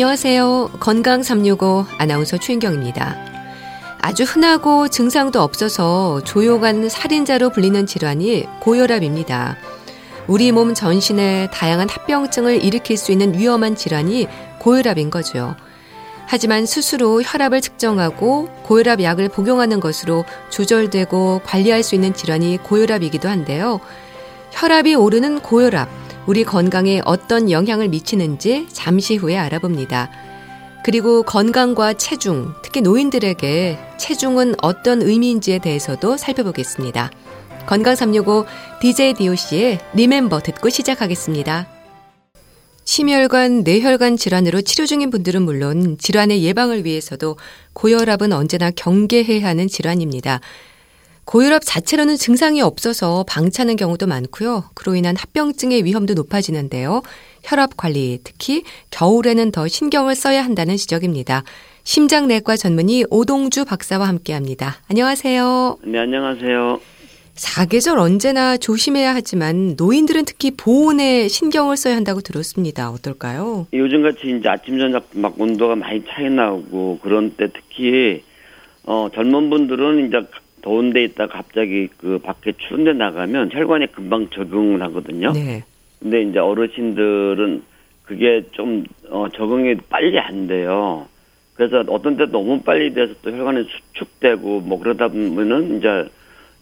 안녕하세요. 건강 365 아나운서 최인경입니다. 아주 흔하고 증상도 없어서 조용한 살인자로 불리는 질환이 고혈압입니다. 우리 몸 전신에 다양한 합병증을 일으킬 수 있는 위험한 질환이 고혈압인 거죠. 하지만 스스로 혈압을 측정하고 고혈압 약을 복용하는 것으로 조절되고 관리할 수 있는 질환이 고혈압이기도 한데요. 혈압이 오르는 고혈압, 우리 건강에 어떤 영향을 미치는지 잠시 후에 알아봅니다. 그리고 건강과 체중, 특히 노인들에게 체중은 어떤 의미인지에 대해서도 살펴보겠습니다. 건강 365 DJ DOC의 리멤버 듣고 시작하겠습니다. 심혈관, 뇌혈관 질환으로 치료 중인 분들은 물론 질환의 예방을 위해서도 고혈압은 언제나 경계해야 하는 질환입니다. 고혈압 자체로는 증상이 없어서 방치하는 경우도 많고요. 그로 인한 합병증의 위험도 높아지는데요. 혈압 관리, 특히 겨울에는 더 신경을 써야 한다는 지적입니다. 심장내과 전문의 오동주 박사와 함께 합니다. 안녕하세요. 네, 안녕하세요. 사계절 언제나 조심해야 하지만 노인들은 특히 보온에 신경을 써야 한다고 들었습니다. 어떨까요? 요즘 같이 이제 아침 저녁 막 온도가 많이 차이 나고 그런 때 특히 어 젊은 분들은 이제 더운 데 있다 갑자기 그 밖에 추운 데 나가면 혈관에 금방 적응을 하거든요. 네. 근데 이제 어르신들은 그게 좀 어, 적응이 빨리 안 돼요. 그래서 어떤 때 너무 빨리 돼서 또 혈관이 수축되고 뭐 그러다 보면은 이제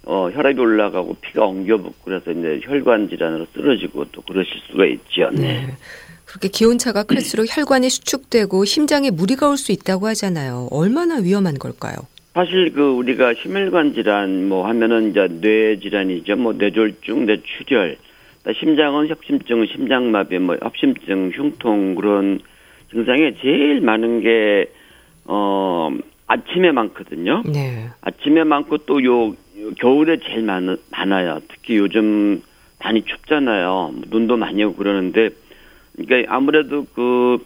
어, 혈압이 올라가고 피가 엉겨붙고 그래서 이제 혈관 질환으로 쓰러지고 또 그러실 수가 있죠. 네. 네. 그렇게 기온차가 클수록 혈관이 수축되고 심장에 무리가 올 수 있다고 하잖아요. 얼마나 위험한 걸까요? 사실 그 우리가 심혈관 질환 뭐 하면은 이제 뇌 질환이죠. 뭐 뇌졸중, 뇌출혈. 심장은 협심증, 심장마비, 뭐 협심증, 흉통 그런 증상에 제일 많은 게 어 아침에 많거든요. 네. 아침에 많고 또 요 겨울에 제일 많, 많아요. 특히 요즘 많이 춥잖아요. 눈도 많이 오고 그러는데 그러니까 아무래도 그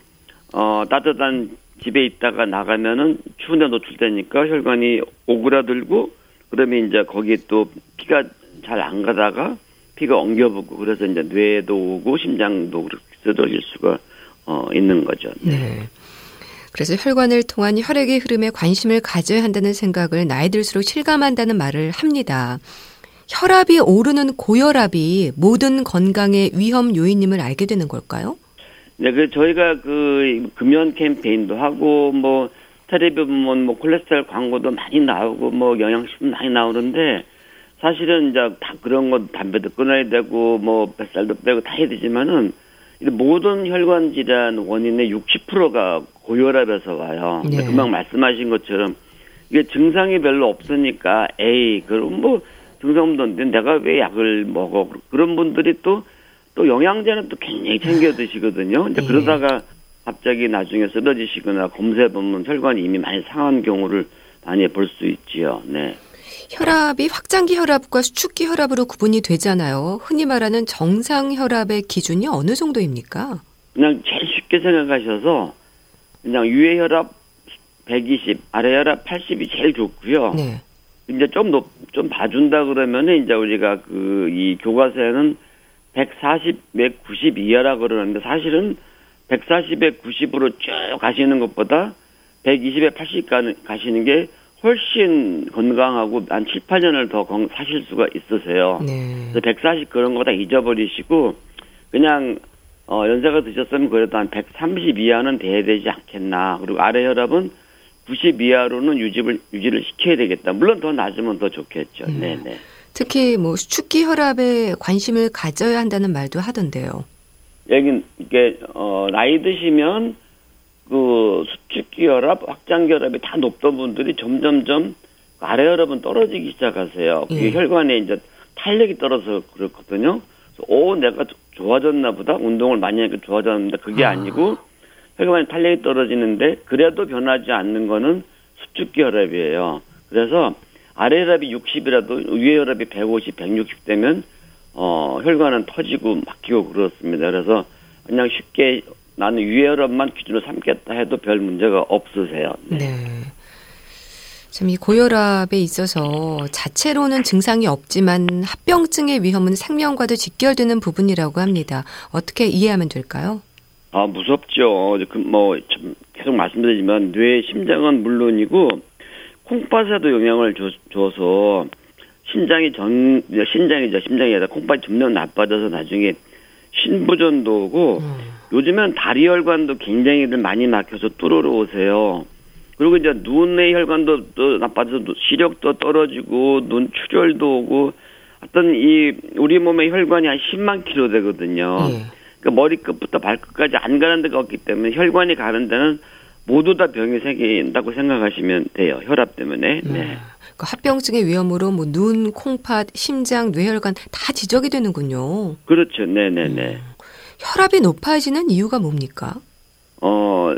어, 따뜻한 집에 있다가 나가면은 추운데 노출되니까 혈관이 오그라들고 그러면 이제 거기에 또 피가 잘 안 가다가 피가 엉겨붙고 그래서 이제 뇌도 오고 심장도 그렇게 쓰러질 수가 어, 있는 거죠. 네. 그래서 혈관을 통한 혈액의 흐름에 관심을 가져야 한다는 생각을 나이 들수록 실감한다는 말을 합니다. 혈압이 오르는 고혈압이 모든 건강의 위험 요인임을 알게 되는 걸까요? 네, 그 저희가 그 금연 캠페인도 하고 뭐 텔레비 보면 뭐 콜레스테롤 광고도 많이 나오고 뭐 영양식품 많이 나오는데 사실은 이제 다 그런 거 담배도 끊어야 되고 뭐 뱃살도 빼고 다 해야 되지만은 모든 혈관 질환 원인의 60%가 고혈압에서 와요. 네. 금방 말씀하신 것처럼 이게 증상이 별로 없으니까 에이 그럼 뭐 증상 없는데 내가 왜 약을 먹어 그런 분들이 또 또 영양제는 또 굉장히 챙겨 드시거든요. 이제 네. 그러다가 갑자기 나중에 쓰러지시거나 검사해 보면 혈관이 이미 많이 상한 경우를 많이 볼 수 있지요. 네. 혈압이 확장기 혈압과 수축기 혈압으로 구분이 되잖아요. 흔히 말하는 정상 혈압의 기준이 어느 정도입니까? 그냥 제일 쉽게 생각하셔서 그냥 위에 혈압 120, 아래 혈압 80이 제일 좋고요. 네. 이제 좀 높, 좀 봐준다 그러면은 이제 우리가 그 이 교과서에는 140, 190 이하라 그러는데 사실은 140에 90으로 쭉 가시는 것보다 120에 80 가는, 가시는 게 훨씬 건강하고 한 7, 8년을 더 건, 사실 수가 있으세요. 네. 그래서 140 그런 거다 잊어버리시고 그냥 어, 연세가 드셨으면 그래도 한 130 이하는 돼야 되지 않겠나. 그리고 아래 혈압은 90 이하로는 유지를 유지를 시켜야 되겠다. 물론 더 낮으면 더 좋겠죠. 음. 네, 네. 특히 뭐 수축기 혈압에 관심을 가져야 한다는 말도 하던데요. 여긴 이게 어 나이 드시면 그 수축기 혈압, 확장기 혈압이 다 높던 분들이 점점점 아래 혈압은 떨어지기 시작하세요. 그게 예. 혈관에 이제 탄력이 떨어서 그렇거든요. 오 내가 좋아졌나 보다. 운동을 많이 하니까 좋아졌는데 그게 아. 아니고 혈관에 탄력이 떨어지는데 그래도 변하지 않는 거는 수축기 혈압이에요. 그래서 아래 혈압이 60이라도 위에 혈압이 150, 160 되면 어 혈관은 터지고 막히고 그렇습니다. 그래서 그냥 쉽게 나는 위에 혈압만 기준으로 삼겠다 해도 별 문제가 없으세요. 네. 네. 참 이 고혈압에 있어서 자체로는 증상이 없지만 합병증의 위험은 생명과도 직결되는 부분이라고 합니다. 어떻게 이해하면 될까요? 아 무섭죠. 그뭐 계속 말씀드리지만 뇌 심장은 물론이고 콩팥에도 영향을 줘, 줘서 신장이 전 신장이죠 심장이 아니라 콩팥이 점점 나빠져서 나중에 신부전도 오고 음. 요즘엔 다리 혈관도 굉장히 많이 막혀서 뚫어러 오세요. 그리고 이제 눈의 혈관도 또 나빠져서 시력도 떨어지고 눈 출혈도 오고 어떤 이 우리 몸의 혈관이 한 10만 킬로 되거든요. 네. 그러니까 머리끝부터 발끝까지 안 가는 데가 없기 때문에 혈관이 가는 데는 모두 다 병이 생긴다고 생각하시면 돼요. 혈압 때문에. 네. 네. 그 합병증의 위험으로 뭐 눈, 콩팥, 심장, 뇌혈관 다 지적이 되는군요. 그렇죠. 네네네. 네, 네. 음. 혈압이 높아지는 이유가 뭡니까? 어,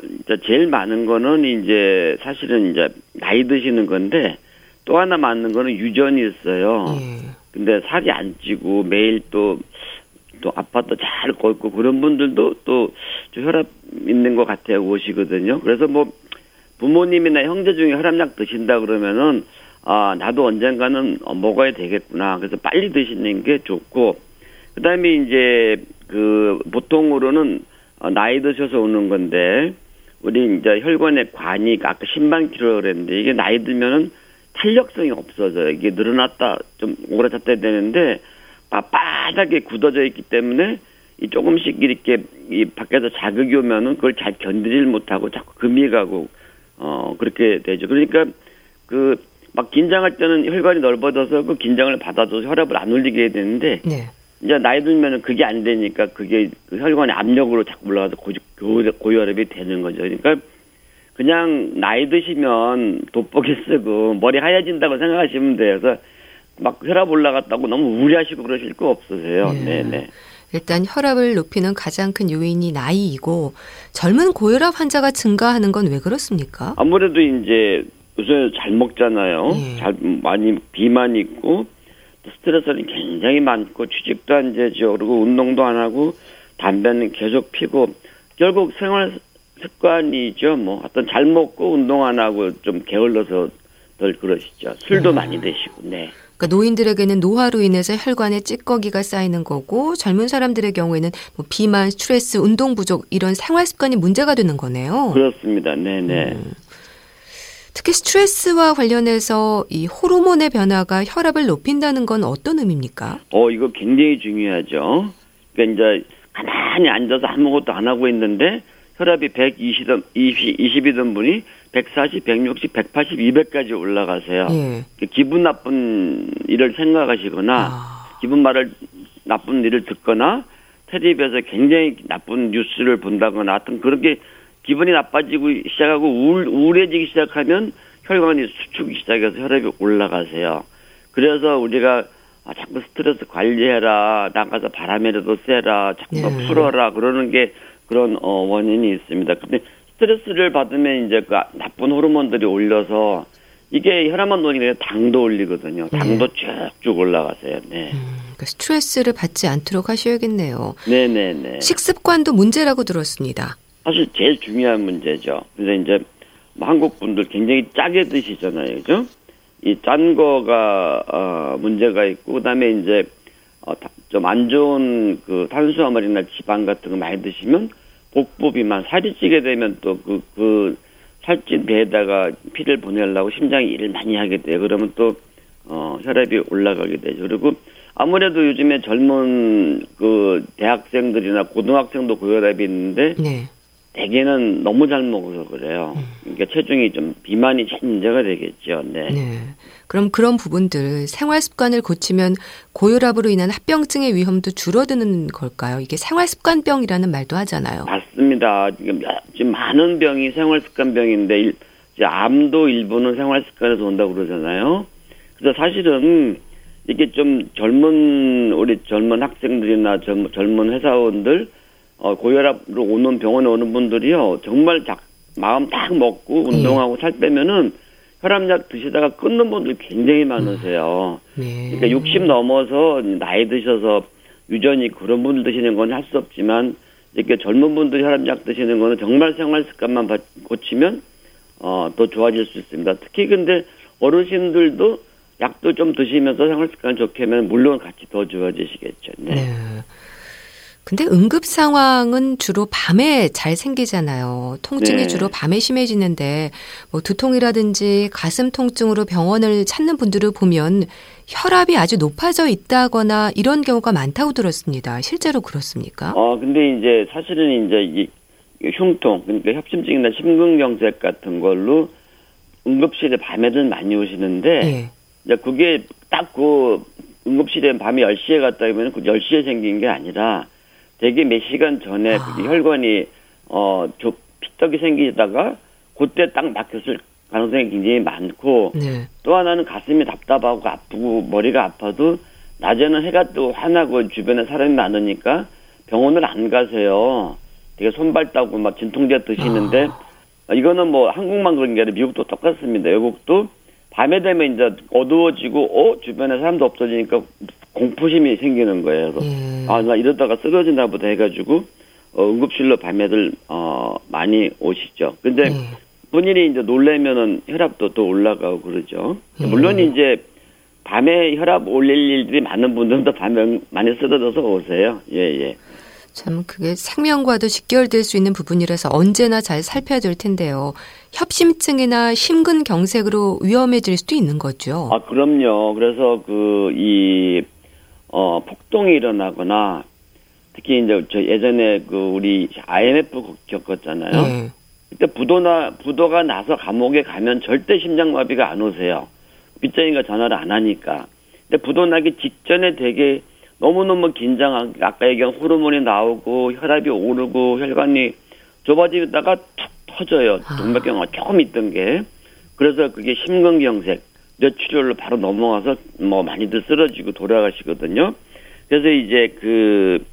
제일 많은 거는 이제 사실은 이제 나이 드시는 건데 또 하나 맞는 거는 유전이 있어요. 예. 근데 살이 안 찌고 매일 또, 또 아파트 잘 걷고 그런 분들도 또 혈압 있는 것 같아요. 오시거든요. 그래서 뭐 부모님이나 형제 중에 혈압약 드신다 그러면은 아, 나도 언젠가는 먹어야 되겠구나. 그래서 빨리 드시는 게 좋고, 그 다음에 이제 그 보통으로는 어, 나이 드셔서 오는 건데 우리 이제 혈관의 관이 아까 10만 킬로 그랬는데 이게 나이 들면은 탄력성이 없어져요. 이게 늘어났다 좀 오래 잤다 되는데 바닥에 굳어져 있기 때문에 이 조금씩 이렇게 이 밖에서 자극이 오면은 그걸 잘 견디질 못하고 자꾸 금이 가고 어 그렇게 되죠. 그러니까 그 막 긴장할 때는 혈관이 넓어져서 그 긴장을 받아줘서 혈압을 안 올리게 해야 되는데 네. 이제 나이 들면은 그게 안 되니까 그게 그 혈관의 압력으로 자꾸 올라가서 고, 고혈압이 되는 거죠. 그러니까 그냥 나이 드시면 돋보기 쓰고 머리 하얘진다고 생각하시면 돼요. 그래서 막 혈압 올라갔다고 너무 우려하시고 그러실 거 없으세요. 네. 네 일단 혈압을 높이는 가장 큰 요인이 나이이고 젊은 고혈압 환자가 증가하는 건 왜 그렇습니까? 아무래도 이제 요새 잘 먹잖아요. 네. 잘 많이 비만 있고 스트레스는 굉장히 많고 취직도 안 되죠. 그리고 운동도 안 하고 담배는 계속 피고 결국 생활 습관이죠. 뭐 어떤 잘 먹고 운동 안 하고 좀 게을러서 덜 그러시죠. 술도 네. 많이 드시고. 네. 그러니까 노인들에게는 노화로 인해서 혈관에 찌꺼기가 쌓이는 거고 젊은 사람들의 경우에는 뭐 비만, 스트레스, 운동 부족 이런 생활 습관이 문제가 되는 거네요. 그렇습니다. 네, 네. 음. 특히 스트레스와 관련해서 이 호르몬의 변화가 혈압을 높인다는 건 어떤 의미입니까? 어, 이거 굉장히 중요하죠. 그러니까 이제 가만히 앉아서 아무것도 안 하고 있는데 혈압이 120던 20, 20이던 분이 140, 160, 180, 200까지 올라가세요. 예. 기분 나쁜 일을 생각하시거나 아. 기분 말을 나쁜 일을 듣거나 텔레비에서 굉장히 나쁜 뉴스를 본다거나 하여튼 그렇게 기분이 나빠지고 시작하고 우울, 우울해지기 시작하면 혈관이 수축이 시작해서 혈압이 올라가세요. 그래서 우리가 아, 자꾸 스트레스 관리해라, 나가서 바람이라도 쐬라, 자꾸 네. 풀어라, 그러는 게 그런 어, 원인이 있습니다. 근데 스트레스를 받으면 이제 그 나쁜 호르몬들이 올려서 이게 혈압만 게 당도 올리거든요. 당도 네. 쭉쭉 올라가세요. 네. 음, 그러니까 스트레스를 받지 않도록 하셔야겠네요. 네네네. 네, 네. 식습관도 문제라고 들었습니다. 사실 제일 중요한 문제죠. 근데 이제 뭐 한국 분들 굉장히 짜게 드시잖아요, 그죠? 이 짠 거가 어, 문제가 있고 그다음에 이제 어, 좀 안 좋은 그 탄수화물이나 지방 같은 거 많이 드시면 복부 비만 살이 찌게 되면 또 그그 그 살찐 배에다가 피를 보내려고 심장이 일을 많이 하게 돼요. 그러면 또 어, 혈압이 올라가게 되죠. 그리고 아무래도 요즘에 젊은 그 대학생들이나 고등학생도 고혈압이 있는데 네. 대개는 너무 잘 먹어서 그래요. 음. 그러니까 체중이 좀 비만이 제일 문제가 되겠죠. 네. 네. 그럼 그런 부분들 생활 습관을 고치면 고혈압으로 인한 합병증의 위험도 줄어드는 걸까요? 이게 생활 습관병이라는 말도 하잖아요. 맞습니다. 지금 지금 많은 병이 생활 습관병인데 이제 암도 일부는 생활 습관에서 온다고 그러잖아요. 그래서 사실은 이게 좀 젊은 우리 젊은 학생들이나 젊은 회사원들 어, 고혈압으로 오는 병원에 오는 분들이요 정말 작, 마음 딱 먹고 네. 운동하고 네. 살 빼면은 혈압약 드시다가 끊는 분들 굉장히 많으세요. 음. 네. 그러니까 60 넘어서 나이 드셔서 유전이 그런 분들 드시는 건 할 수 없지만 이렇게 젊은 분들이 혈압약 드시는 거는 정말 생활 습관만 고치면 어, 더 좋아질 수 있습니다. 특히 근데 어르신들도 약도 좀 드시면서 생활 습관 좋게 하면 물론 같이 더 좋아지시겠죠. 네. 네. 근데 응급 상황은 주로 밤에 잘 생기잖아요. 통증이 네. 주로 밤에 심해지는데 뭐 두통이라든지 가슴 통증으로 병원을 찾는 분들을 보면 혈압이 아주 높아져 있다거나 이런 경우가 많다고 들었습니다. 실제로 그렇습니까? 어, 근데 이제 사실은 이제 이 흉통, 그러니까 협심증이나 심근경색 같은 걸로 응급실에 밤에는 많이 오시는데, 예. 이제 그게 딱그 응급실에 밤에 10시에 갔다 오면 그 10시에 생긴 게 아니라 되게 몇 시간 전에 아. 혈관이 어, 저 피떡이 생기다가 그때 딱 막혔을 가능성이 굉장히 많고 네. 또 하나는 가슴이 답답하고 아프고 머리가 아파도 낮에는 해가 또 환하고 주변에 사람이 많으니까 병원을 안 가세요. 되게 손발 따고 막 진통제 드시는데 이거는 뭐 한국만 그런 게 아니라 미국도 똑같습니다. 외국도 밤에 되면 이제 어두워지고 어 주변에 사람도 없어지니까 공포심이 생기는 거예요. 예. 아나 이러다가 쓰러지나 보다 해가지고 어, 응급실로 밤에들 어 많이 오시죠. 근데 예. 본인이 이제 놀래면은 혈압도 또 올라가고 그러죠. 예. 물론 이제 밤에 혈압 올릴 일들이 많은 분들도 밤에 많이 쓰러져서 오세요. 예, 예. 참 그게 생명과도 직결될 수 있는 부분이라서 언제나 잘 살펴야 될 텐데요. 협심증이나 심근경색으로 위험해질 수도 있는 거죠. 아, 그럼요. 그래서 그, 이, 어, 폭동이 일어나거나 특히 이제 저 예전에 그 우리 IMF 겪었잖아요. 예. 그때 부도나, 부도가 나서 감옥에 가면 절대 심장마비가 안 오세요. 빚쟁이가 전화를 안 하니까. 근데 부도 나기 직전에 되게 너무너무 긴장한, 아까 얘기한 호르몬이 나오고 혈압이 오르고 혈관이 좁아지다가 툭 터져요. 아. 동맥경화가 조금 있던 게. 그래서 그게 심근경색, 뇌출혈로 바로 넘어가서 뭐 많이들 쓰러지고 돌아가시거든요. 그래서 이제 그,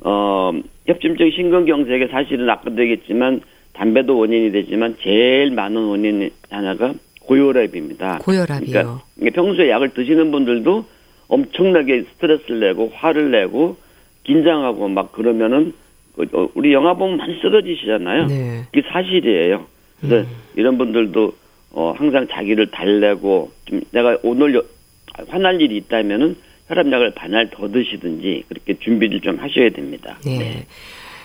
어, 협심증 심근경색에 사실은 아까도 얘기했지만 담배도 원인이 되지만 제일 많은 원인 하나가 고혈압입니다. 고혈압이요. 그러니까 이게 평소에 약을 드시는 분들도 엄청나게 스트레스를 내고 화를 내고 긴장하고 막 그러면은 그, 어, 우리 영화 보면 많이 쓰러지시잖아요. 네. 그게 사실이에요. 그래서 음. 이런 분들도 어, 항상 자기를 달래고 좀 내가 오늘 여- 화날 일이 있다면은 혈압약을 반알 더 드시든지 그렇게 준비를 좀 하셔야 됩니다. 네.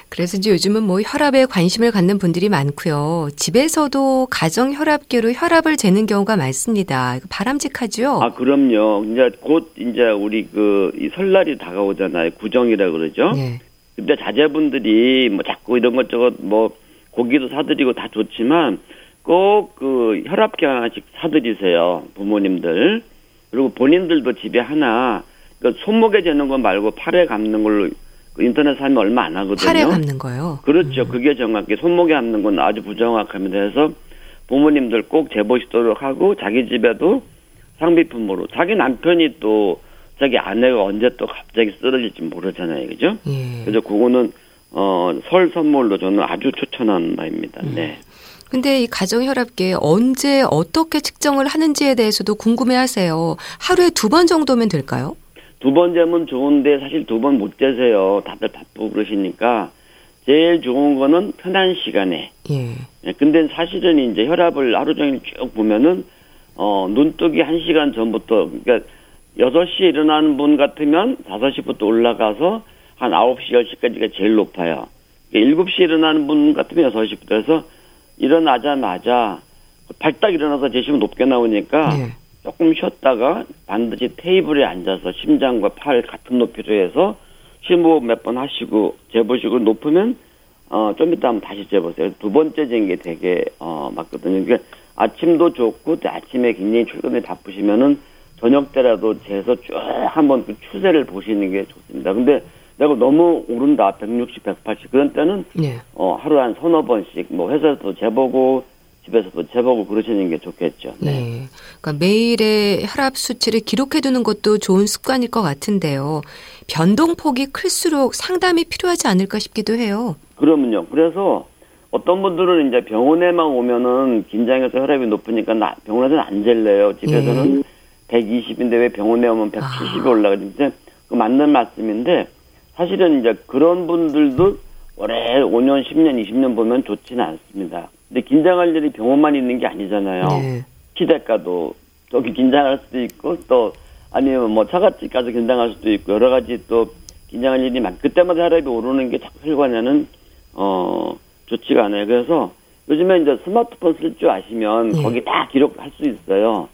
그래서 이제 요즘은 뭐 혈압에 관심을 갖는 분들이 많고요. 집에서도 가정 혈압계로 혈압을 재는 경우가 많습니다. 이거 바람직하죠? 아 그럼요. 이제 곧 이제 우리 그이 설날이 다가오잖아요. 구정이라 그러죠. 네. 근데 자제분들이 뭐 자꾸 이런 것저것 뭐 고기도 사드리고 다 좋지만 꼭 그 혈압계 하나씩 사드리세요 부모님들 그리고 본인들도 집에 하나 그 손목에 재는 거 말고 팔에 감는 걸로 그 인터넷 사면 얼마 안 하거든요. 팔에 감는 거요. 그렇죠. 그게 정확히 손목에 감는 건 아주 부정확합니다. 그래서 부모님들 꼭 재보시도록 하고 자기 집에도 상비품으로 자기 남편이 또 자기 아내가 언제 또 갑자기 쓰러질지 모르잖아요. 그죠? 예. 그래서 그거는 어, 설 선물로 저는 아주 추천하는 바입니다. 네. 근데 이 가정 혈압계 언제 어떻게 측정을 하는지에 대해서도 궁금해 하세요. 하루에 두 번 정도면 될까요? 두 번 재면 좋은데 사실 두 번 못 재세요. 다들 바쁘고 그러시니까 제일 좋은 거는 편한 시간에. 예. 예, 근데 사실은 이제 혈압을 하루 종일 쭉 보면은 어, 눈뜨기 한 시간 전부터 그러니까 6시에 일어나는 분 같으면 5시부터 올라가서 한 9시, 10시까지가 제일 높아요. 7시에 일어나는 분 같으면 6시부터 해서 일어나자마자 발딱 일어나서 재시면 높게 나오니까 예. 조금 쉬었다가 반드시 테이블에 앉아서 심장과 팔 같은 높이로 해서 심호흡 몇 번 하시고 재보시고 높으면 어 좀 이따 한번 다시 재보세요. 두 번째 잰게 되게 어 맞거든요. 그러니까 아침도 좋고 또 아침에 굉장히 출근이 바쁘시면은 저녁 때라도 재서 쭉 한번 그 추세를 보시는 게 좋습니다. 근데 내가 너무 오른다 160, 180 그런 때는 예. 어 하루에 한 서너 번씩 뭐 회사에서도 재보고 집에서도 재보고 그러시는 게 좋겠죠. 네. 네. 그러니까 매일의 혈압 수치를 기록해 두는 것도 좋은 습관일 것 같은데요. 변동폭이 클수록 상담이 필요하지 않을까 싶기도 해요. 그러면요. 그래서 어떤 분들은 이제 병원에만 오면은 긴장해서 혈압이 높으니까 나 병원에서는 안 젤래요. 집에서는 120인데 왜 병원에 오면 170이 아. 올라가는데 그 맞는 말씀인데 사실은 이제 그런 분들도 오래 5년, 10년, 20년 보면 좋지는 않습니다. 근데 긴장할 일이 병원만 있는 게 아니잖아요. 네. 시대가도 저기 긴장할 수도 있고 또 아니면 뭐 처갓집 가서 긴장할 수도 있고 여러 가지 또 긴장할 일이 많. 그때마다 혈압이 오르는 게 자꾸 혈관에는 어 좋지가 않아요. 그래서 요즘에 이제 스마트폰 쓸 줄 아시면 예. 거기 다 기록할 수 있어요.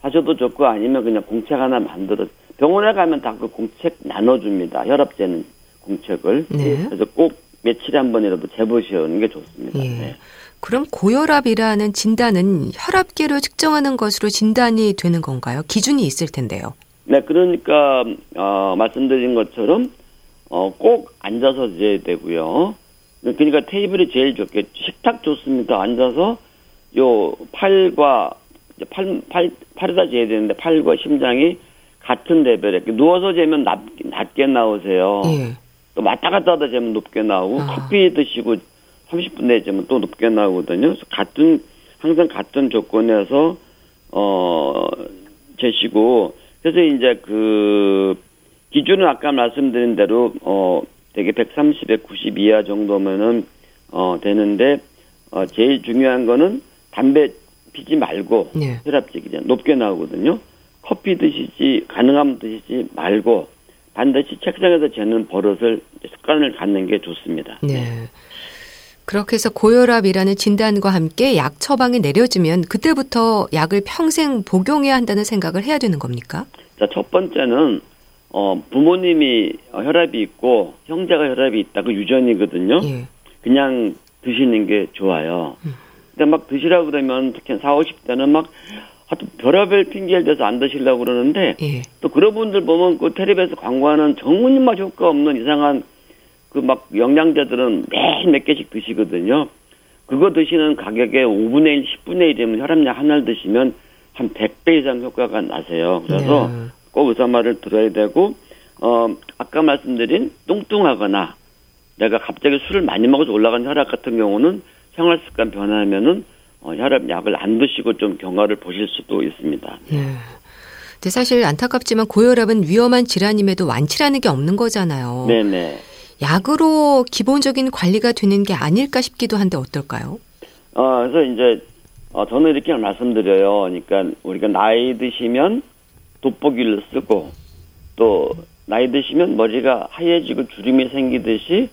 하셔도 좋고 아니면 그냥 공책 하나 만들어 병원에 가면 다 그 공책 나눠줍니다. 혈압 재는 공책을. 네. 그래서 꼭 며칠에 한 번이라도 재보시는 게 좋습니다. 예. 네. 그럼 고혈압이라는 진단은 혈압계로 측정하는 것으로 진단이 되는 건가요? 기준이 있을 텐데요. 네, 그러니까 어, 말씀드린 것처럼 어, 꼭 앉아서 재야 되고요. 그러니까 테이블이 제일 좋겠죠. 식탁 좋습니다. 앉아서 요 팔과 팔, 팔, 팔에다 재야 되는데 팔과 심장이 같은 레벨에 누워서 재면 낮, 낮게 나오세요. 예. 또 왔다 갔다 하다 재면 높게 나오고 아. 커피 드시고 30분 내에 재면 또 높게 나오거든요. 그래서 같은 항상 같은 조건에서 어 재시고 그래서 이제 그 기준은 아까 말씀드린 대로 어 되게 130에 90 이하 정도면은 어 되는데 어 제일 중요한 거는 담배 피지 말고 네. 혈압值이 높게 나오거든요. 커피 드시지 가능하면 드시지 말고 반드시 책상에서 재는 버릇을 습관을 갖는 게 좋습니다. 네. 그렇게 해서 고혈압이라는 진단과 함께 약 처방이 내려지면 그때부터 약을 평생 복용해야 한다는 생각을 해야 되는 겁니까? 자, 첫 번째는 어 부모님이 혈압이 있고 형제가 혈압이 있다고 유전이거든요. 예. 그냥 드시는 게 좋아요. 음. 근데 막 드시라고 그러면 특히 4, 50대는 막 하여튼 별의별 핑계를 대서 안 드시려고 그러는데 예. 또 그런 분들 보면 그 텔레비에서 광고하는 정말 효과 없는 이상한 그 막 영양제들은 매일 몇 개씩 드시거든요. 그거 드시는 가격의 5분의 1, 10분의 1이면 혈압약 하나를 드시면 한 100배 이상 효과가 나세요. 그래서 네. 꼭 의사 말을 들어야 되고 어 아까 말씀드린 뚱뚱하거나 내가 갑자기 술을 많이 먹어서 올라간 혈압 같은 경우는 생활 습관 변화하면은 어, 혈압 약을 안 드시고 좀 경과를 보실 수도 있습니다. 네. 근데 사실 안타깝지만 고혈압은 위험한 질환임에도 완치라는 게 없는 거잖아요. 네네. 약으로 기본적인 관리가 되는 게 아닐까 싶기도 한데 어떨까요? 어, 그래서 이제, 어, 저는 이렇게 말씀드려요. 그러니까 우리가 나이 드시면 돋보기를 쓰고 또 나이 드시면 머리가 하얘지고 주름이 생기듯이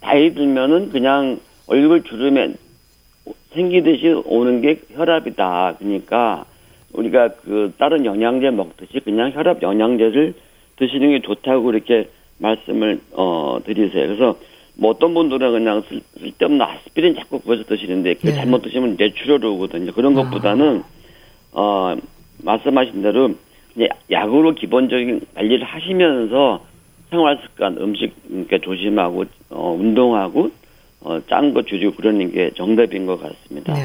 나이 들면은 그냥 얼굴 주름에 생기듯이 오는 게 혈압이다. 그러니까 우리가 그 다른 영양제 먹듯이 그냥 혈압 영양제를 드시는 게 좋다고 이렇게 말씀을 어 드리세요. 그래서 뭐 어떤 분들은 그냥 쓸, 쓸데없는 아스피린 자꾸 그것서 드시는데 그 네. 잘못 드시면 뇌출혈 오거든요. 그런 것보다는 어 말씀하신 대로 이제 약으로 기본적인 관리를 하시면서 생활 습관, 음식 이렇게 조심하고 어 운동하고 어 짠거 줄이고 그러는 게 정답인 것 같습니다. 네.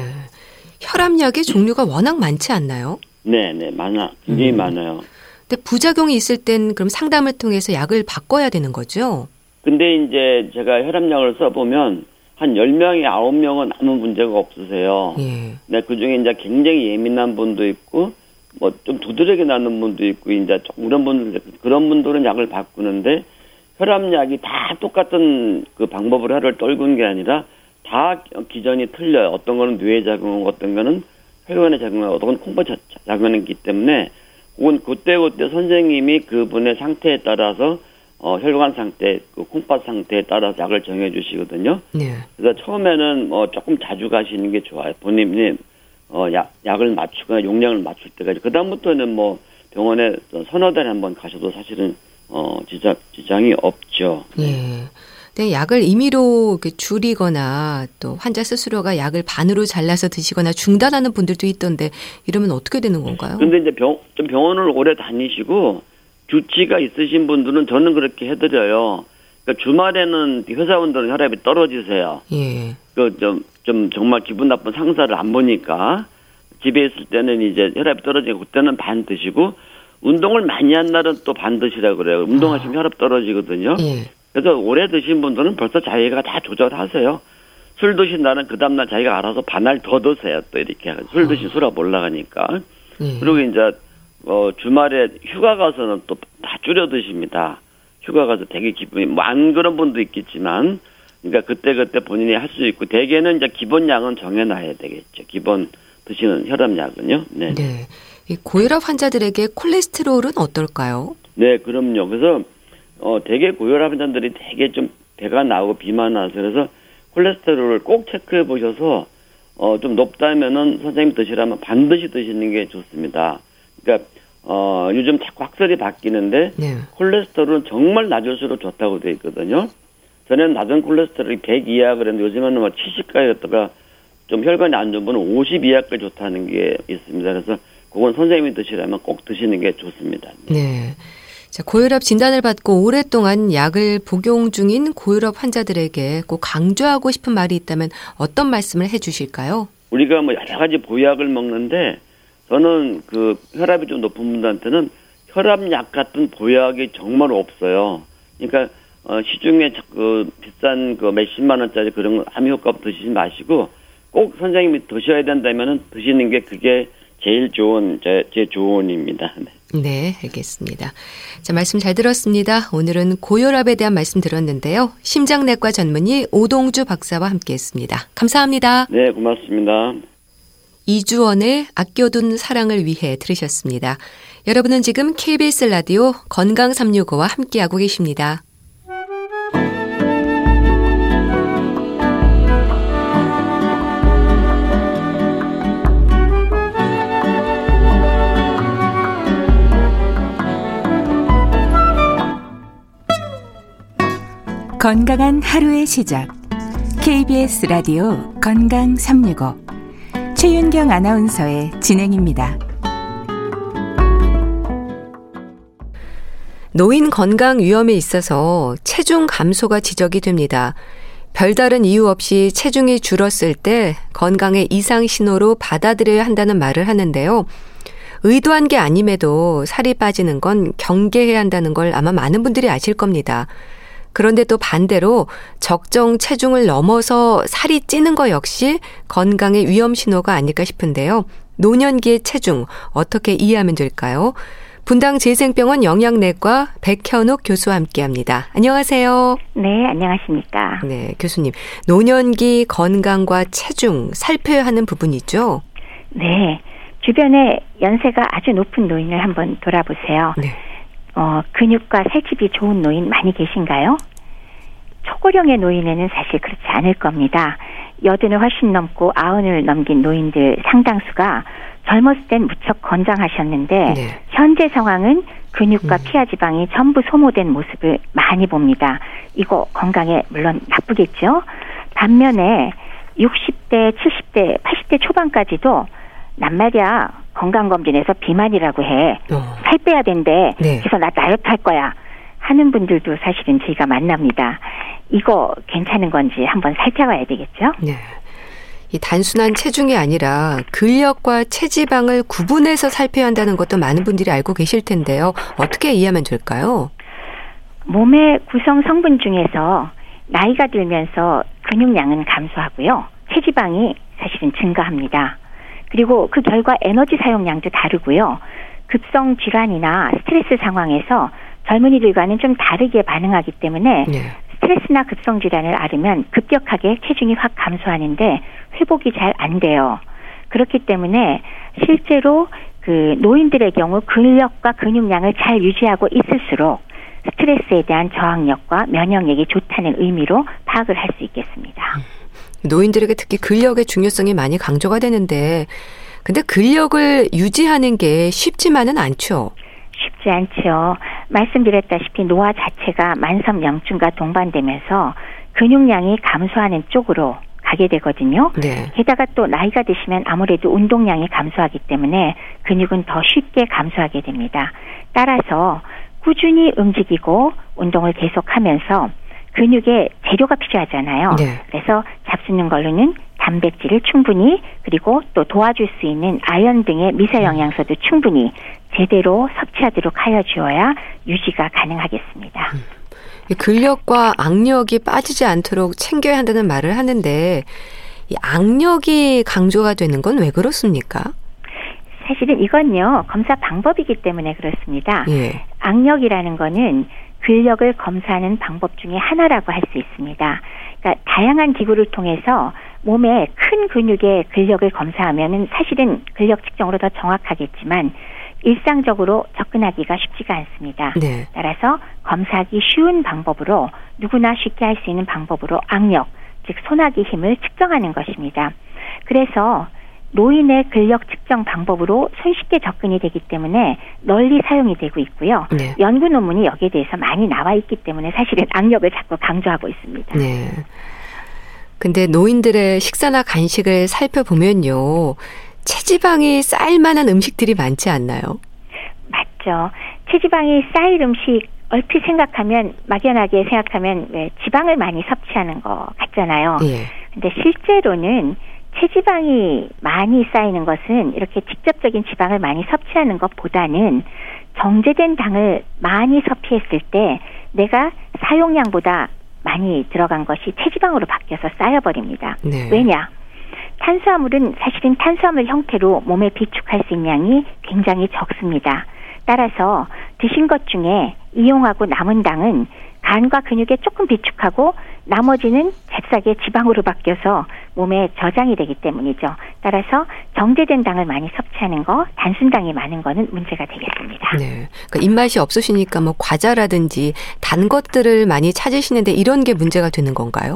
혈압약의 종류가 워낙 많지 않나요? 네, 네, 많아, 굉장히 음. 많아요. 근데 부작용이 있을 땐 그럼 상담을 통해서 약을 바꿔야 되는 거죠? 근데 이제 제가 혈압약을 써보면 한 10명에 9명은 아무 문제가 없으세요. 예. 네, 그 중에 이제 굉장히 예민한 분도 있고, 뭐 좀 두드러기 나는 분도 있고, 이제 좀 그런 분들, 그런 분들은 약을 바꾸는데, 혈압약이 다 똑같은 그 방법으로 혈을 떨군 게 아니라, 다 기전이 틀려요. 어떤 거는 뇌에 작용하고, 어떤 거는 혈관에 작용하고, 어떤 건 콩팥에 작용하기 때문에, 그건 그때그때 선생님이 그분의 상태에 따라서, 어, 혈관 상태, 그 콩팥 상태에 따라서 약을 정해 주시거든요. 네. 그래서 처음에는 어 조금 자주 가시는 게 좋아요. 본인이 어 약, 약을 맞추거나 용량을 맞출 때까지. 그 다음부터는 뭐 병원에 서너 달에 한번 가셔도 사실은 어 지장 지장이 없죠. 예. 근데 약을 임의로 줄이거나 또 환자 스스로가 약을 반으로 잘라서 드시거나 중단하는 분들도 있던데 이러면 어떻게 되는 건가요? 근데 이제 병, 좀 병원을 오래 다니시고 주치가 있으신 분들은 저는 그렇게 해드려요. 그러니까 주말에는 회사원들은 혈압이 떨어지세요. 예. 그좀 좀 정말 기분 나쁜 상사를 안 보니까 집에 있을 때는 이제 혈압이 떨어지고 그때는 반 드시고 운동을 많이 한 날은 또 반 드시라 그래요. 운동하시면 혈압 떨어지거든요. 예. 그래서 오래 드신 분들은 벌써 자기가 다 조절하세요. 술 드신 날은 그 다음날 자기가 알아서 반알 더 드세요. 또 이렇게 술 드신 술압 올라가니까. 예. 그리고 이제 어 주말에 휴가 가서는 또 다 줄여 드십니다. 휴가 가서 되게 기분이 뭐 안 그런 분도 있겠지만 그러니까 그때 그때 본인이 할 수 있고 대개는 이제 기본 양은 정해놔야 되겠죠. 기본 드시는 혈압약은요. 네. 네. 네. 이 고혈압 환자들에게 콜레스테롤은 어떨까요? 그럼요. 그래서 어 되게 고혈압 환자들이 되게 좀 배가 나오고 비만 나서 그래서 콜레스테롤을 꼭 체크해 보셔서 어 좀 높다면은 선생님 드시라면 반드시 드시는 게 좋습니다. 그러니까 어 요즘 자꾸 확설이 바뀌는데 네. 콜레스테롤은 정말 낮을수록 좋다고 돼 있거든요. 전에는 낮은 콜레스테롤이 100 이하 그랬는데 요즘에는 뭐 70까지였다가 좀 혈관이 안 좋은 분은 50 이하까지 좋다는 게 있습니다. 그래서 그건 선생님이 드시라면 꼭 드시는 게 좋습니다. 네. 자, 고혈압 진단을 받고 오랫동안 약을 복용 중인 고혈압 환자들에게 꼭 강조하고 싶은 말이 있다면 어떤 말씀을 해 주실까요? 우리가 뭐 여러 가지 보약을 먹는데 저는 그 혈압이 좀 높은 분들한테는 혈압약 같은 보약이 정말 없어요. 그러니까 어, 시중에 그 비싼 그 몇십만 원짜리 그런 암 효과 드시지 마시고 꼭 선생님이 드셔야 된다면은 드시는 게 그게 제일 좋은 제, 제 조언입니다. 네. 네, 알겠습니다. 자, 말씀 잘 들었습니다. 오늘은 고혈압에 대한 말씀 들었는데요. 심장내과 전문의 오동주 박사와 함께 했습니다. 감사합니다. 네, 고맙습니다. 이주원의 아껴둔 사랑을 위해 들으셨습니다. 여러분은 지금 KBS 라디오 건강 365와 함께하고 계십니다. 건강한 하루의 시작. KBS 라디오 건강 365. 최윤경 아나운서의 진행입니다. 노인 건강 위험에 있어서 체중 감소가 지적이 됩니다. 별다른 이유 없이 체중이 줄었을 때 건강의 이상 신호로 받아들여야 한다는 말을 하는데요. 의도한 게 아님에도 살이 빠지는 건 경계해야 한다는 걸 아마 많은 분들이 아실 겁니다. 그런데 또 반대로 적정 체중을 넘어서 살이 찌는 것 역시 건강의 위험 신호가 아닐까 싶은데요. 노년기의 체중 어떻게 이해하면 될까요? 분당 재생병원 영양내과 백현욱 교수와 함께합니다. 안녕하세요. 네, 안녕하십니까. 네, 교수님. 노년기 건강과 체중 살펴야 하는 부분이죠. 네, 주변에 연세가 아주 높은 노인을 한번 돌아보세요. 네. 어, 근육과 살집이 좋은 노인 많이 계신가요? 초고령의 노인에는 사실 그렇지 않을 겁니다. 여든을 훨씬 넘고 아흔을 넘긴 노인들 상당수가 젊었을 땐 무척 건장하셨는데 네. 현재 상황은 근육과 음. 피하 지방이 전부 소모된 모습을 많이 봅니다. 이거 건강에 물론 나쁘겠죠. 반면에 60대, 70대, 80대 초반까지도 남말이야 건강검진에서 비만이라고 해. 어. 살 빼야 된대. 네. 그래서 나 다이어트 할 거야. 하는 분들도 사실은 저희가 만납니다. 이거 괜찮은 건지 한번 살펴봐야 되겠죠? 네. 이 단순한 체중이 아니라 근력과 체지방을 구분해서 살펴야 한다는 것도 많은 분들이 알고 계실 텐데요. 어떻게 이해하면 될까요? 몸의 구성 성분 중에서 나이가 들면서 근육량은 감소하고요. 체지방이 사실은 증가합니다. 그리고 그 결과 에너지 사용량도 다르고요. 급성 질환이나 스트레스 상황에서 젊은이들과는 좀 다르게 반응하기 때문에 네. 스트레스나 급성 질환을 앓으면 급격하게 체중이 확 감소하는데 회복이 잘 안 돼요. 그렇기 때문에 실제로 그 노인들의 경우 근력과 근육량을 잘 유지하고 있을수록 스트레스에 대한 저항력과 면역력이 좋다는 의미로 파악을 할 수 있겠습니다. 음. 노인들에게 특히 근력의 중요성이 많이 강조가 되는데 근데 근력을 유지하는 게 쉽지만은 않죠. 쉽지 않죠. 말씀드렸다시피 노화 자체가 만성염증과 동반되면서 근육량이 감소하는 쪽으로 가게 되거든요. 네. 게다가 또 나이가 드시면 아무래도 운동량이 감소하기 때문에 근육은 더 쉽게 감소하게 됩니다. 따라서 꾸준히 움직이고 운동을 계속하면서 근육에 재료가 필요하잖아요. 네. 그래서 잡수는 걸로는 단백질을 충분히 그리고 또 도와줄 수 있는 아연 등의 미세 영양소도 충분히 제대로 섭취하도록 하여 주어야 유지가 가능하겠습니다. 음. 근력과 악력이 빠지지 않도록 챙겨야 한다는 말을 하는데 이 악력이 강조가 되는 건 왜 그렇습니까? 사실은 이건요 검사 방법이기 때문에 그렇습니다. 예. 악력이라는 거는 근력을 검사하는 방법 중에 하나라고 할 수 있습니다. 그러니까 다양한 기구를 통해서 몸의 큰 근육의 근력을 검사하면은 사실은 근력 측정으로 더 정확하겠지만 일상적으로 접근하기가 쉽지가 않습니다. 네. 따라서 검사하기 쉬운 방법으로 누구나 쉽게 할 수 있는 방법으로 악력, 즉 소나기 힘을 측정하는 것입니다. 그래서 노인의 근력 측정 방법으로 손쉽게 접근이 되기 때문에 널리 사용이 되고 있고요. 네. 연구 논문이 여기에 대해서 많이 나와 있기 때문에 사실은 악력을 자꾸 강조하고 있습니다. 네. 근데 노인들의 식사나 간식을 살펴보면요. 체지방이 쌓일 만한 음식들이 많지 않나요? 맞죠. 체지방이 쌓일 음식 얼핏 생각하면 막연하게 생각하면 왜 지방을 많이 섭취하는 것 같잖아요. 예. 근데 실제로는 체지방이 많이 쌓이는 것은 이렇게 직접적인 지방을 많이 섭취하는 것보다는 정제된 당을 많이 섭취했을 때 내가 사용량보다 많이 들어간 것이 체지방으로 바뀌어서 쌓여버립니다. 네. 왜냐? 탄수화물은 사실은 탄수화물 형태로 몸에 비축할 수 있는 양이 굉장히 적습니다. 따라서 드신 것 중에 이용하고 남은 당은 간과 근육에 조금 비축하고 나머지는 잽싸게 지방으로 바뀌어서 몸에 저장이 되기 때문이죠. 따라서 정제된 당을 많이 섭취하는 거, 단순당이 많은 거는 문제가 되겠습니다. 네. 그러니까 입맛이 없으시니까 뭐 과자라든지 단 것들을 많이 찾으시는데 이런 게 문제가 되는 건가요?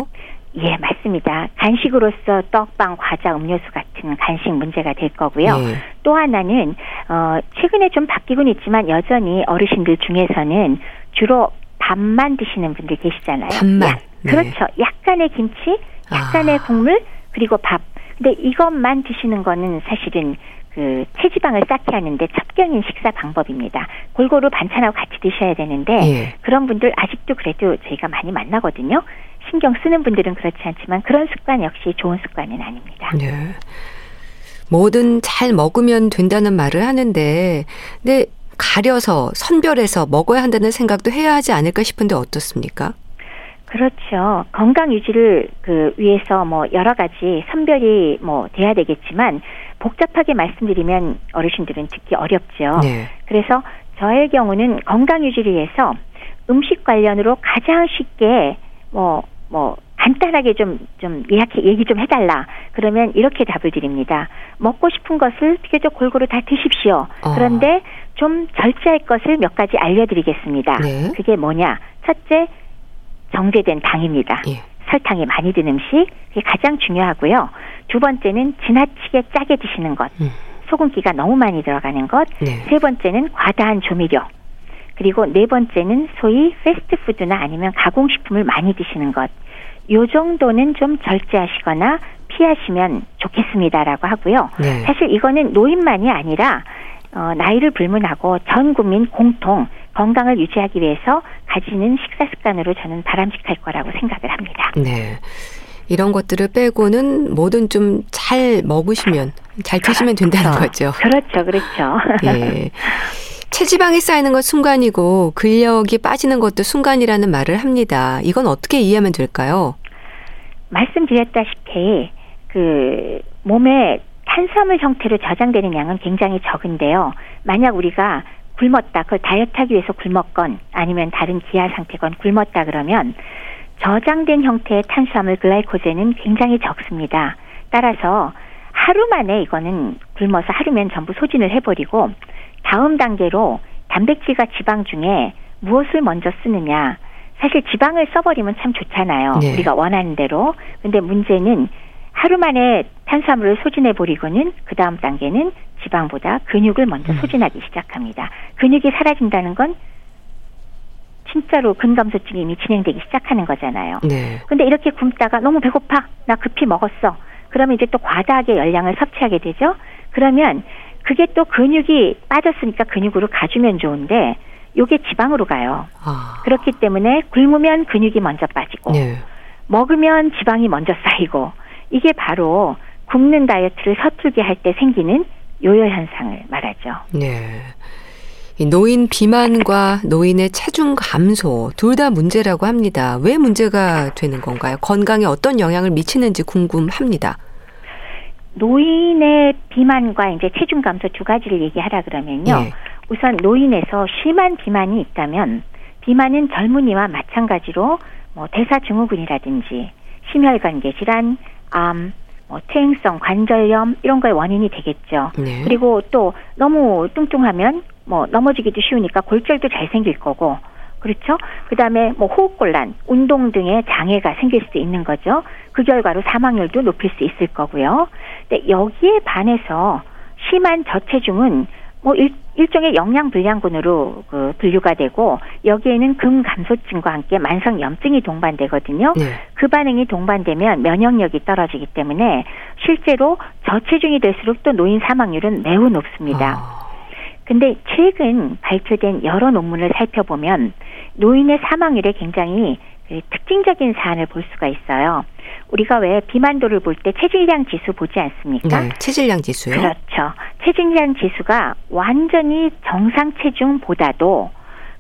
예, 맞습니다. 간식으로서 떡빵, 과자, 음료수 같은 간식 문제가 될 거고요. 네. 또 하나는 어 최근에 좀 바뀌곤 있지만 여전히 어르신들 중에서는 주로 밥만 드시는 분들 계시잖아요. 밥만. 야, 네. 그렇죠. 약간의 김치, 약간의 아. 국물, 그리고 밥. 근데 이것만 드시는 거는 사실은 그 체지방을 쌓게 하는데 첩경인 식사 방법입니다. 골고루 반찬하고 같이 드셔야 되는데 예. 그런 분들 아직도 그래도 저희가 많이 만나거든요. 신경 쓰는 분들은 그렇지 않지만 그런 습관 역시 좋은 습관은 아닙니다. 네. 뭐든 잘 먹으면 된다는 말을 하는데, 근데 가려서 선별해서 먹어야 한다는 생각도 해야 하지 않을까 싶은데 어떻습니까? 그렇죠. 건강 유지를 그 위해서 뭐 여러 가지 선별이 뭐 돼야 되겠지만 복잡하게 말씀드리면 어르신들은 듣기 어렵죠. 네. 그래서 저의 경우는 건강 유지를 위해서 음식 관련으로 가장 쉽게 뭐뭐 간단하게 좀, 좀 예약해, 얘기 좀 해달라. 그러면 이렇게 답을 드립니다. 먹고 싶은 것을 비교적 골고루 다 드십시오. 어. 그런데 좀 절제할 것을 몇 가지 알려드리겠습니다. 네. 그게 뭐냐? 첫째, 정제된 당입니다. 예. 설탕이 많이 든 음식, 그게 가장 중요하고요. 두 번째는 지나치게 짜게 드시는 것. 음. 소금기가 너무 많이 들어가는 것. 네. 세 번째는 과다한 조미료. 그리고 네 번째는 소위 패스트푸드나 아니면 가공식품을 많이 드시는 것. 요 정도는 좀 절제하시거나 피하시면 좋겠습니다라고 하고요. 네. 사실 이거는 노인만이 아니라 어, 나이를 불문하고 전 국민 공통 건강을 유지하기 위해서 가지는 식사 습관으로 저는 바람직할 거라고 생각을 합니다. 네. 이런 것들을 빼고는 뭐든 좀 잘 먹으시면 잘 드시면 된다는 그렇죠. 거죠. 그렇죠, 그렇죠. 예. 체지방이 쌓이는 건 순간이고 근력이 빠지는 것도 순간이라는 말을 합니다. 이건 어떻게 이해하면 될까요? 말씀드렸다시피 그 몸에 탄수화물 형태로 저장되는 양은 굉장히 적은데요. 만약 우리가 굶었다, 그걸 다이어트하기 위해서 굶었건 아니면 다른 기아 상태건 굶었다 그러면 저장된 형태의 탄수화물 글라이코젠은 굉장히 적습니다. 따라서 하루 만에 이거는 굶어서 하루면 전부 소진을 해버리고 다음 단계로 단백질과 지방 중에 무엇을 먼저 쓰느냐. 사실 지방을 써버리면 참 좋잖아요. 네. 우리가 원하는 대로. 근데 문제는 하루 만에 탄수화물을 소진해 버리고는 그 다음 단계는 지방보다 근육을 먼저 음. 소진하기 시작합니다. 근육이 사라진다는 건 진짜로 근감소증이 이미 진행되기 시작하는 거잖아요. 네. 근데 이렇게 굶다가 너무 배고파. 나 급히 먹었어. 그러면 이제 또 과다하게 열량을 섭취하게 되죠. 그러면 그게 또 근육이 빠졌으니까 근육으로 가주면 좋은데 요게 지방으로 가요. 아. 그렇기 때문에 굶으면 근육이 먼저 빠지고 네. 먹으면 지방이 먼저 쌓이고 이게 바로 굶는 다이어트를 서툴게 할 때 생기는 요요 현상을 말하죠. 네. 노인 비만과 노인의 체중 감소 둘 다 문제라고 합니다. 왜 문제가 되는 건가요? 건강에 어떤 영향을 미치는지 궁금합니다. 노인의 비만과 이제 체중 감소 두 가지를 얘기하라 그러면요. 네. 우선 노인에서 심한 비만이 있다면 비만은 젊은이와 마찬가지로 뭐 대사증후군이라든지 심혈관계 질환, 암, 뭐 어, 퇴행성 관절염 이런 거의 원인이 되겠죠. 네. 그리고 또 너무 뚱뚱하면 뭐 넘어지기도 쉬우니까 골절도 잘 생길 거고 그렇죠? 그다음에 뭐 호흡곤란, 운동 등의 장애가 생길 수도 있는 거죠. 그 결과로 사망률도 높일 수 있을 거고요. 근데 여기에 반해서 심한 저체중은 뭐 일, 일종의 영양 불량군으로 그 분류가 되고 여기에는 금 감소증과 함께 만성 염증이 동반되거든요. 네. 그 반응이 동반되면 면역력이 떨어지기 때문에 실제로 저체중이 될수록 또 노인 사망률은 매우 높습니다. 아. 근데 최근 발표된 여러 논문을 살펴보면 노인의 사망률에 굉장히 그 특징적인 사안을 볼 수가 있어요. 우리가 왜 비만도를 볼 때 체질량 지수 보지 않습니까? 네, 체질량 지수요. 그렇죠. 체질량 지수가 완전히 정상 체중보다도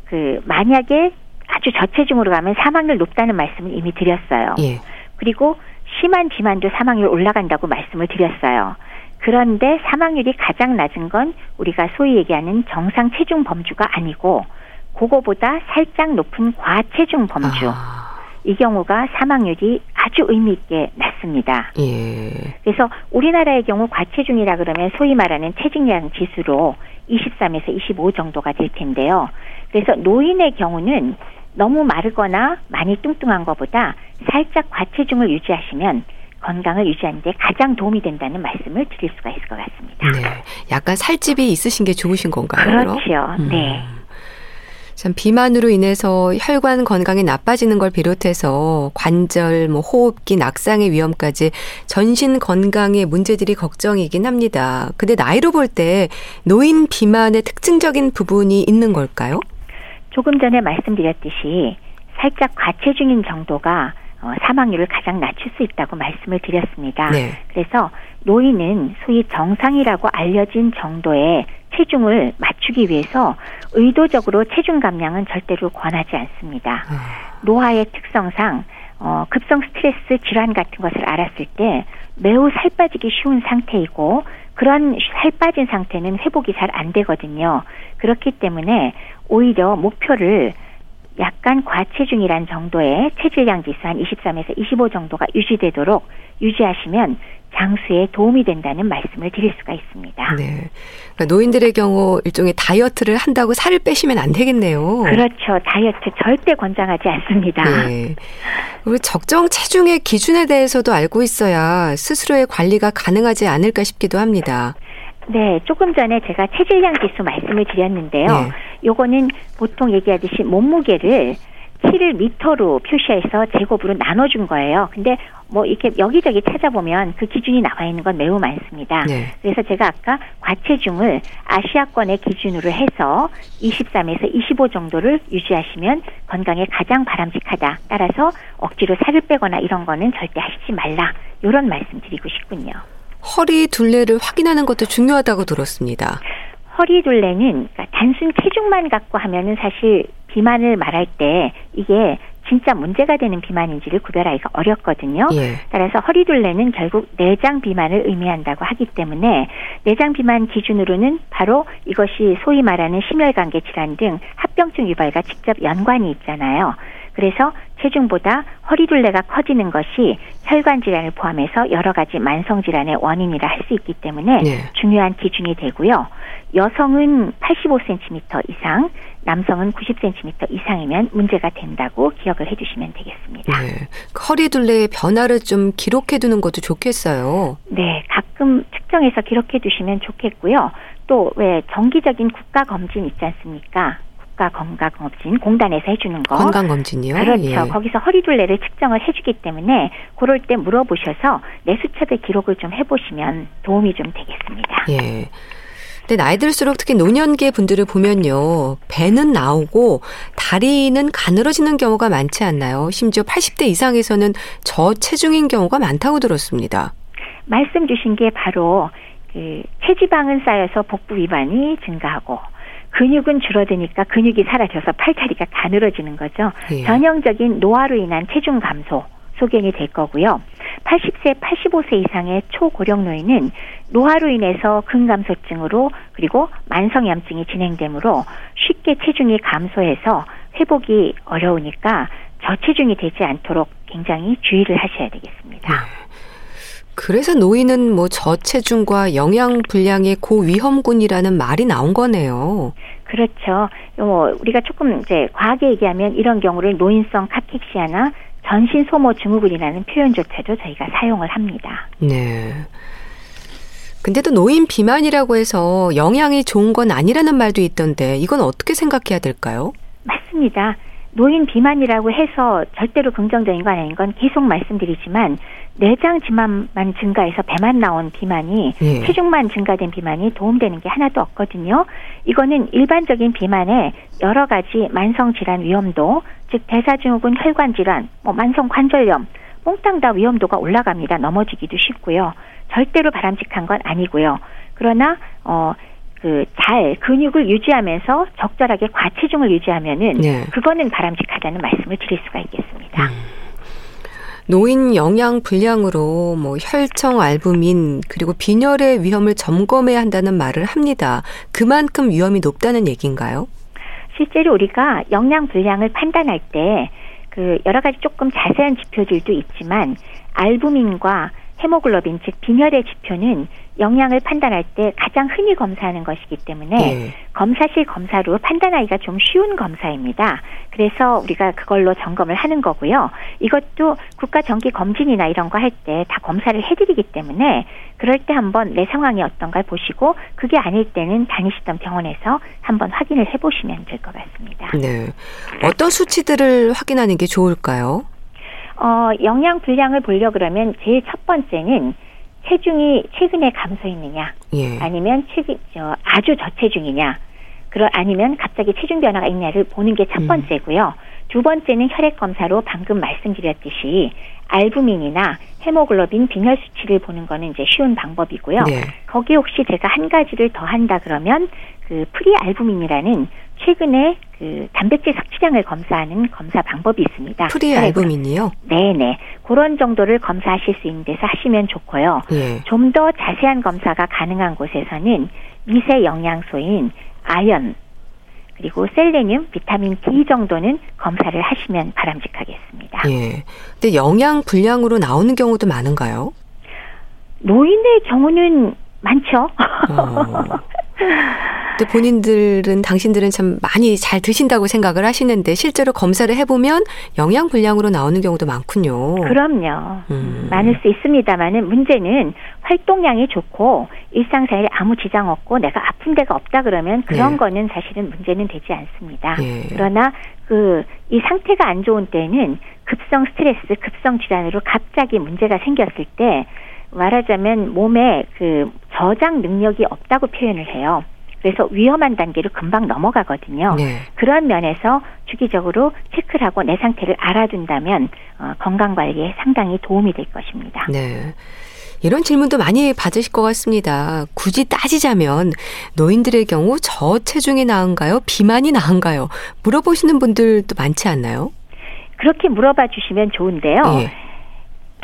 그 만약에 아주 저체중으로 가면 사망률 높다는 말씀을 이미 드렸어요. 예. 그리고 심한 비만도 사망률 올라간다고 말씀을 드렸어요. 그런데 사망률이 가장 낮은 건 우리가 소위 얘기하는 정상 체중 범주가 아니고 그거보다 살짝 높은 과체중 범주. 아. 이 경우가 사망률이 아주 의미 있게 낮습니다. 예. 그래서 우리나라의 경우 과체중이라 그러면 소위 말하는 체중량 지수로 23에서 25 정도가 될 텐데요. 그래서 노인의 경우는 너무 마르거나 많이 뚱뚱한 것보다 살짝 과체중을 유지하시면 건강을 유지하는 데 가장 도움이 된다는 말씀을 드릴 수가 있을 것 같습니다. 네. 약간 살집이 있으신 게 좋으신 건가요? 그렇죠. 음. 네. 참 비만으로 인해서 혈관 건강이 나빠지는 걸 비롯해서 관절, 뭐 호흡기 낙상의 위험까지 전신 건강의 문제들이 걱정이긴 합니다. 근데 나이로 볼 때 노인 비만의 특징적인 부분이 있는 걸까요? 조금 전에 말씀드렸듯이 살짝 과체중인 정도가 어, 사망률을 가장 낮출 수 있다고 말씀을 드렸습니다. 네. 그래서 노인은 소위 정상이라고 알려진 정도의 체중을 맞추기 위해서 의도적으로 체중 감량은 절대로 권하지 않습니다. 아. 노화의 특성상 어, 급성 스트레스 질환 같은 것을 알았을 때 매우 살 빠지기 쉬운 상태이고 그런 살 빠진 상태는 회복이 잘 안 되거든요. 그렇기 때문에 오히려 목표를 약간 과체중이란 정도의 체질량 지수 한 23에서 25 정도가 유지되도록 유지하시면 장수에 도움이 된다는 말씀을 드릴 수가 있습니다. 네. 그러니까 노인들의 경우 일종의 다이어트를 한다고 살을 빼시면 안 되겠네요. 그렇죠. 다이어트 절대 권장하지 않습니다. 네. 우리 적정 체중의 기준에 대해서도 알고 있어야 스스로의 관리가 가능하지 않을까 싶기도 합니다. 네, 조금 전에 제가 체질량 지수 말씀을 드렸는데요. 네. 요거는 보통 얘기하듯이 몸무게를 키를 미터로 표시해서 제곱으로 나눠준 거예요. 근데 뭐 이렇게 여기저기 찾아보면 그 기준이 나와 있는 건 매우 많습니다. 네. 그래서 제가 아까 과체중을 아시아권의 기준으로 해서 23에서 25 정도를 유지하시면 건강에 가장 바람직하다. 따라서 억지로 살을 빼거나 이런 거는 절대 하시지 말라. 이런 말씀 드리고 싶군요. 허리 둘레를 확인하는 것도 중요하다고 들었습니다. 허리 둘레는 그러니까 단순 체중만 갖고 하면은 사실 비만을 말할 때 이게 진짜 문제가 되는 비만인지를 구별하기가 어렵거든요. 예. 따라서 허리둘레는 결국 내장 비만을 의미한다고 하기 때문에 내장 비만 기준으로는 바로 이것이 소위 말하는 심혈관계 질환 등 합병증 유발과 직접 연관이 있잖아요. 그래서 체중보다 허리둘레가 커지는 것이 혈관 질환을 포함해서 여러 가지 만성 질환의 원인이라 할 수 있기 때문에 네. 중요한 기준이 되고요. 여성은 85cm 이상, 남성은 90cm 이상이면 문제가 된다고 기억을 해주시면 되겠습니다. 네. 허리둘레의 변화를 좀 기록해 두는 것도 좋겠어요. 네, 가끔 측정해서 기록해 두시면 좋겠고요. 또 왜 정기적인 국가 검진 있지 않습니까? 국가 건강검진 공단에서 해주는 거 건강검진이요? 그렇죠. 예. 거기서 허리둘레를 측정을 해주기 때문에 그럴 때 물어보셔서 내 수첩의 기록을 좀 해보시면 도움이 좀 되겠습니다. 예. 근데 나이 들수록 특히 노년기 분들을 보면요. 배는 나오고 다리는 가늘어지는 경우가 많지 않나요? 심지어 80대 이상에서는 저체중인 경우가 많다고 들었습니다. 말씀 주신 게 바로 그 체지방은 쌓여서 복부 위반이 증가하고 근육은 줄어드니까 근육이 사라져서 팔다리가 가늘어지는 거죠. 예. 전형적인 노화로 인한 체중 감소 소견이 될 거고요. 80세, 85세 이상의 초고령 노인은 노화로 인해서 근감소증으로 그리고 만성염증이 진행되므로 쉽게 체중이 감소해서 회복이 어려우니까 저체중이 되지 않도록 굉장히 주의를 하셔야 되겠습니다. 네. 그래서 노인은 뭐 저체중과 영양 불량의 고위험군이라는 말이 나온 거네요. 그렇죠. 뭐 우리가 조금 이제 과하게 얘기하면 이런 경우를 노인성 카캑시아나 전신 소모 증후군이라는 표현조차도 저희가 사용을 합니다. 네. 근데도 노인 비만이라고 해서 영양이 좋은 건 아니라는 말도 있던데 이건 어떻게 생각해야 될까요? 맞습니다. 노인 비만이라고 해서 절대로 긍정적인 건 아닌 건 계속 말씀드리지만 내장 지만만 증가해서 배만 나온 비만이 예. 체중만 증가된 비만이 도움되는 게 하나도 없거든요. 이거는 일반적인 비만에 여러 가지 만성 질환 위험도, 즉 대사증후군, 혈관 질환, 뭐 만성 관절염, 몽땅 다 위험도가 올라갑니다. 넘어지기도 쉽고요. 절대로 바람직한 건 아니고요. 그러나 어 그잘 근육을 유지하면서 적절하게 과체중을 유지하면은 네. 그거는 바람직하다는 말씀을 드릴 수가 있겠습니다. 음. 노인 영양 불량으로 뭐 혈청 알부민 그리고 빈혈의 위험을 점검해야 한다는 말을 합니다. 그만큼 위험이 높다는 얘기인가요? 실제로 우리가 영양 불량을 판단할 때 그 여러 가지 조금 자세한 지표들도 있지만 알부민과 헤모글로빈 즉 빈혈의 지표는 영양을 판단할 때 가장 흔히 검사하는 것이기 때문에 네. 검사실 검사로 판단하기가 좀 쉬운 검사입니다. 그래서 우리가 그걸로 점검을 하는 거고요. 이것도 국가 정기 검진이나 이런 거 할 때 다 검사를 해드리기 때문에 그럴 때 한번 내 상황이 어떤가 보시고 그게 아닐 때는 다니시던 병원에서 한번 확인을 해보시면 될 것 같습니다. 네. 어떤 수치들을 확인하는 게 좋을까요? 어, 영양 불량을 보려 그러면 제일 첫 번째는 체중이 최근에 감소했느냐, 예. 아니면 최근 저 아주 저체중이냐, 그러 아니면 갑자기 체중 변화가 있냐를 보는 게첫 음. 번째고요. 음. 두 번째는 혈액 검사로 방금 말씀드렸듯이 알부민이나 헤모글로빈 빈혈 수치를 보는 거는 이제 쉬운 방법이고요. 네. 거기 혹시 제가 한 가지를 더 한다 그러면 그 prealbumin이라는 최근에 그 단백질 섭취량을 검사하는 검사 방법이 있습니다. prealbumin이요? 네네. 그런 정도를 검사하실 수 있는 데서 하시면 좋고요. 예. 좀 더 자세한 검사가 가능한 곳에서는 미세 영양소인 아연, 그리고 셀레늄, 비타민 D 정도는 검사를 하시면 바람직하겠습니다. 예. 근데 영양 불량으로 나오는 경우도 많은가요? 노인의 경우는 많죠. 어. 근데 본인들은 당신들은 참 많이 잘 드신다고 생각을 하시는데 실제로 검사를 해보면 영양 불량으로 나오는 경우도 많군요. 그럼요. 음. 많을 수 있습니다만은 문제는 활동량이 좋고 일상생활에 아무 지장 없고 내가 아픈 데가 없다 그러면 그런 네. 거는 사실은 문제는 되지 않습니다. 네. 그러나 그 이 상태가 안 좋은 때는 급성 스트레스, 급성 질환으로 갑자기 문제가 생겼을 때 말하자면 몸에 그 저장 능력이 없다고 표현을 해요. 그래서 위험한 단계로 금방 넘어가거든요. 네. 그런 면에서 주기적으로 체크를 하고 내 상태를 알아둔다면 어, 건강 관리에 상당히 도움이 될 것입니다. 네. 이런 질문도 많이 받으실 것 같습니다. 굳이 따지자면 노인들의 경우 저체중이 나은가요? 비만이 나은가요? 물어보시는 분들도 많지 않나요? 그렇게 물어봐 주시면 좋은데요. 네.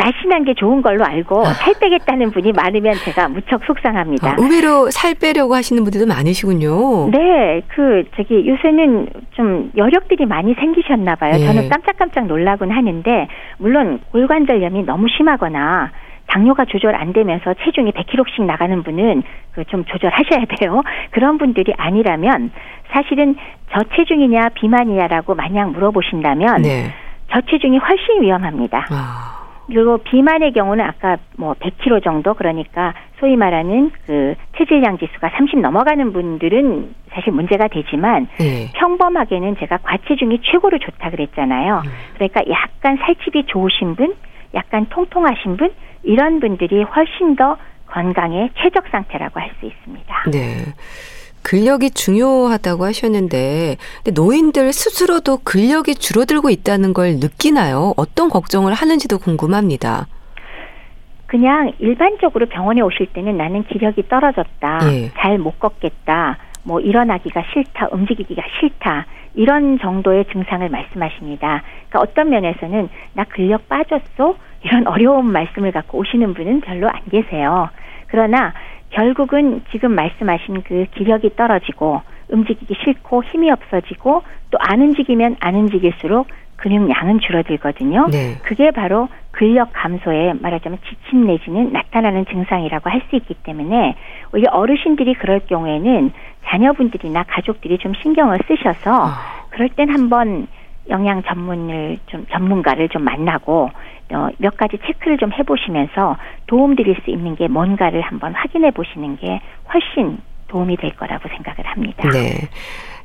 날씬한 게 좋은 걸로 알고 아. 살 빼겠다는 분이 많으면 제가 무척 속상합니다. 아, 의외로 살 빼려고 하시는 분들도 많으시군요. 네, 그 저기 요새는 좀 여력들이 많이 생기셨나 봐요. 네. 저는 깜짝깜짝 놀라곤 하는데 물론 골관절염이 너무 심하거나 당뇨가 조절 안 되면서 체중이 100kg씩 나가는 분은 그 좀 조절하셔야 돼요. 그런 분들이 아니라면 사실은 저체중이냐 비만이냐라고 마냥 물어보신다면 네. 저체중이 훨씬 위험합니다. 아. 그리고 비만의 경우는 아까 뭐 100kg 정도 그러니까 소위 말하는 그 체질량 지수가 30 넘어가는 분들은 사실 문제가 되지만 네. 평범하게는 제가 과체중이 최고로 좋다 그랬잖아요. 음. 그러니까 약간 살집이 좋으신 분, 약간 통통하신 분 이런 분들이 훨씬 더 건강의 최적 상태라고 할 수 있습니다. 네. 근력이 중요하다고 하셨는데 노인들 스스로도 근력이 줄어들고 있다는 걸 느끼나요? 어떤 걱정을 하는지도 궁금합니다. 그냥 일반적으로 병원에 오실 때는 나는 기력이 떨어졌다. 예. 잘못 걷겠다. 뭐 일어나기가 싫다. 움직이기가 싫다. 이런 정도의 증상을 말씀하십니다. 그러니까 어떤 면에서는 나 근력 빠졌어? 이런 어려운 말씀을 갖고 오시는 분은 별로 안 계세요. 그러나 결국은 지금 말씀하신 그 기력이 떨어지고 움직이기 싫고 힘이 없어지고 또 안 움직이면 안 움직일수록 근육량은 줄어들거든요. 네. 그게 바로 근력 감소에 말하자면 지침 내지는 나타나는 증상이라고 할 수 있기 때문에 우리 어르신들이 그럴 경우에는 자녀분들이나 가족들이 좀 신경을 쓰셔서 아. 그럴 땐 한번 영양 전문을 좀 전문가를 좀 만나고 어, 몇 가지 체크를 좀 해보시면서 도움 드릴 수 있는 게 뭔가를 한번 확인해 보시는 게 훨씬 도움이 될 거라고 생각을 합니다. 네.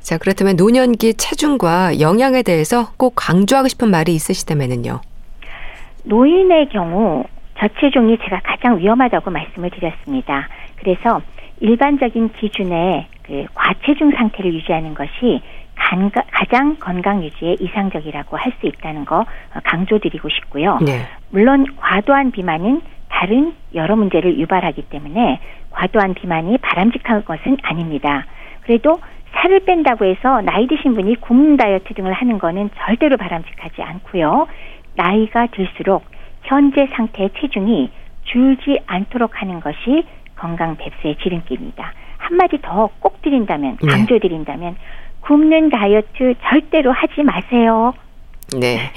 자, 그렇다면 노년기 체중과 영양에 대해서 꼭 강조하고 싶은 말이 있으시다면요. 노인의 경우 저체중이 제가 가장 위험하다고 말씀을 드렸습니다. 그래서 일반적인 기준의 그 과체중 상태를 유지하는 것이 간가, 가장 건강 유지에 이상적이라고 할 수 있다는 거 어, 강조드리고 싶고요. 네. 물론 과도한 비만은 다른 여러 문제를 유발하기 때문에 과도한 비만이 바람직한 것은 아닙니다. 그래도 살을 뺀다고 해서 나이 드신 분이 굶는 다이어트 등을 하는 거는 절대로 바람직하지 않고요. 나이가 들수록 현재 상태의 체중이 줄지 않도록 하는 것이 건강 뱁스의 지름길입니다. 한마디 더 꼭 드린다면, 네. 강조드린다면, 네. 굶는 다이어트 절대로 하지 마세요. 네.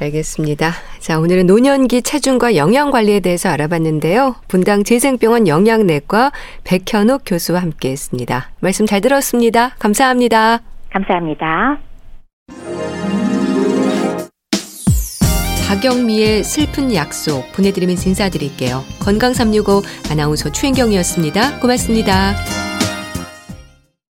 알겠습니다. 자, 오늘은 노년기 체중과 영양 관리에 대해서 알아봤는데요. 분당 재생병원 영양내과 백현욱 교수와 함께 했습니다. 말씀 잘 들었습니다. 감사합니다. 감사합니다. 박영미의 슬픈 약속 보내드리면서 인사드릴게요. 건강365 아나운서 추인경이었습니다. 고맙습니다.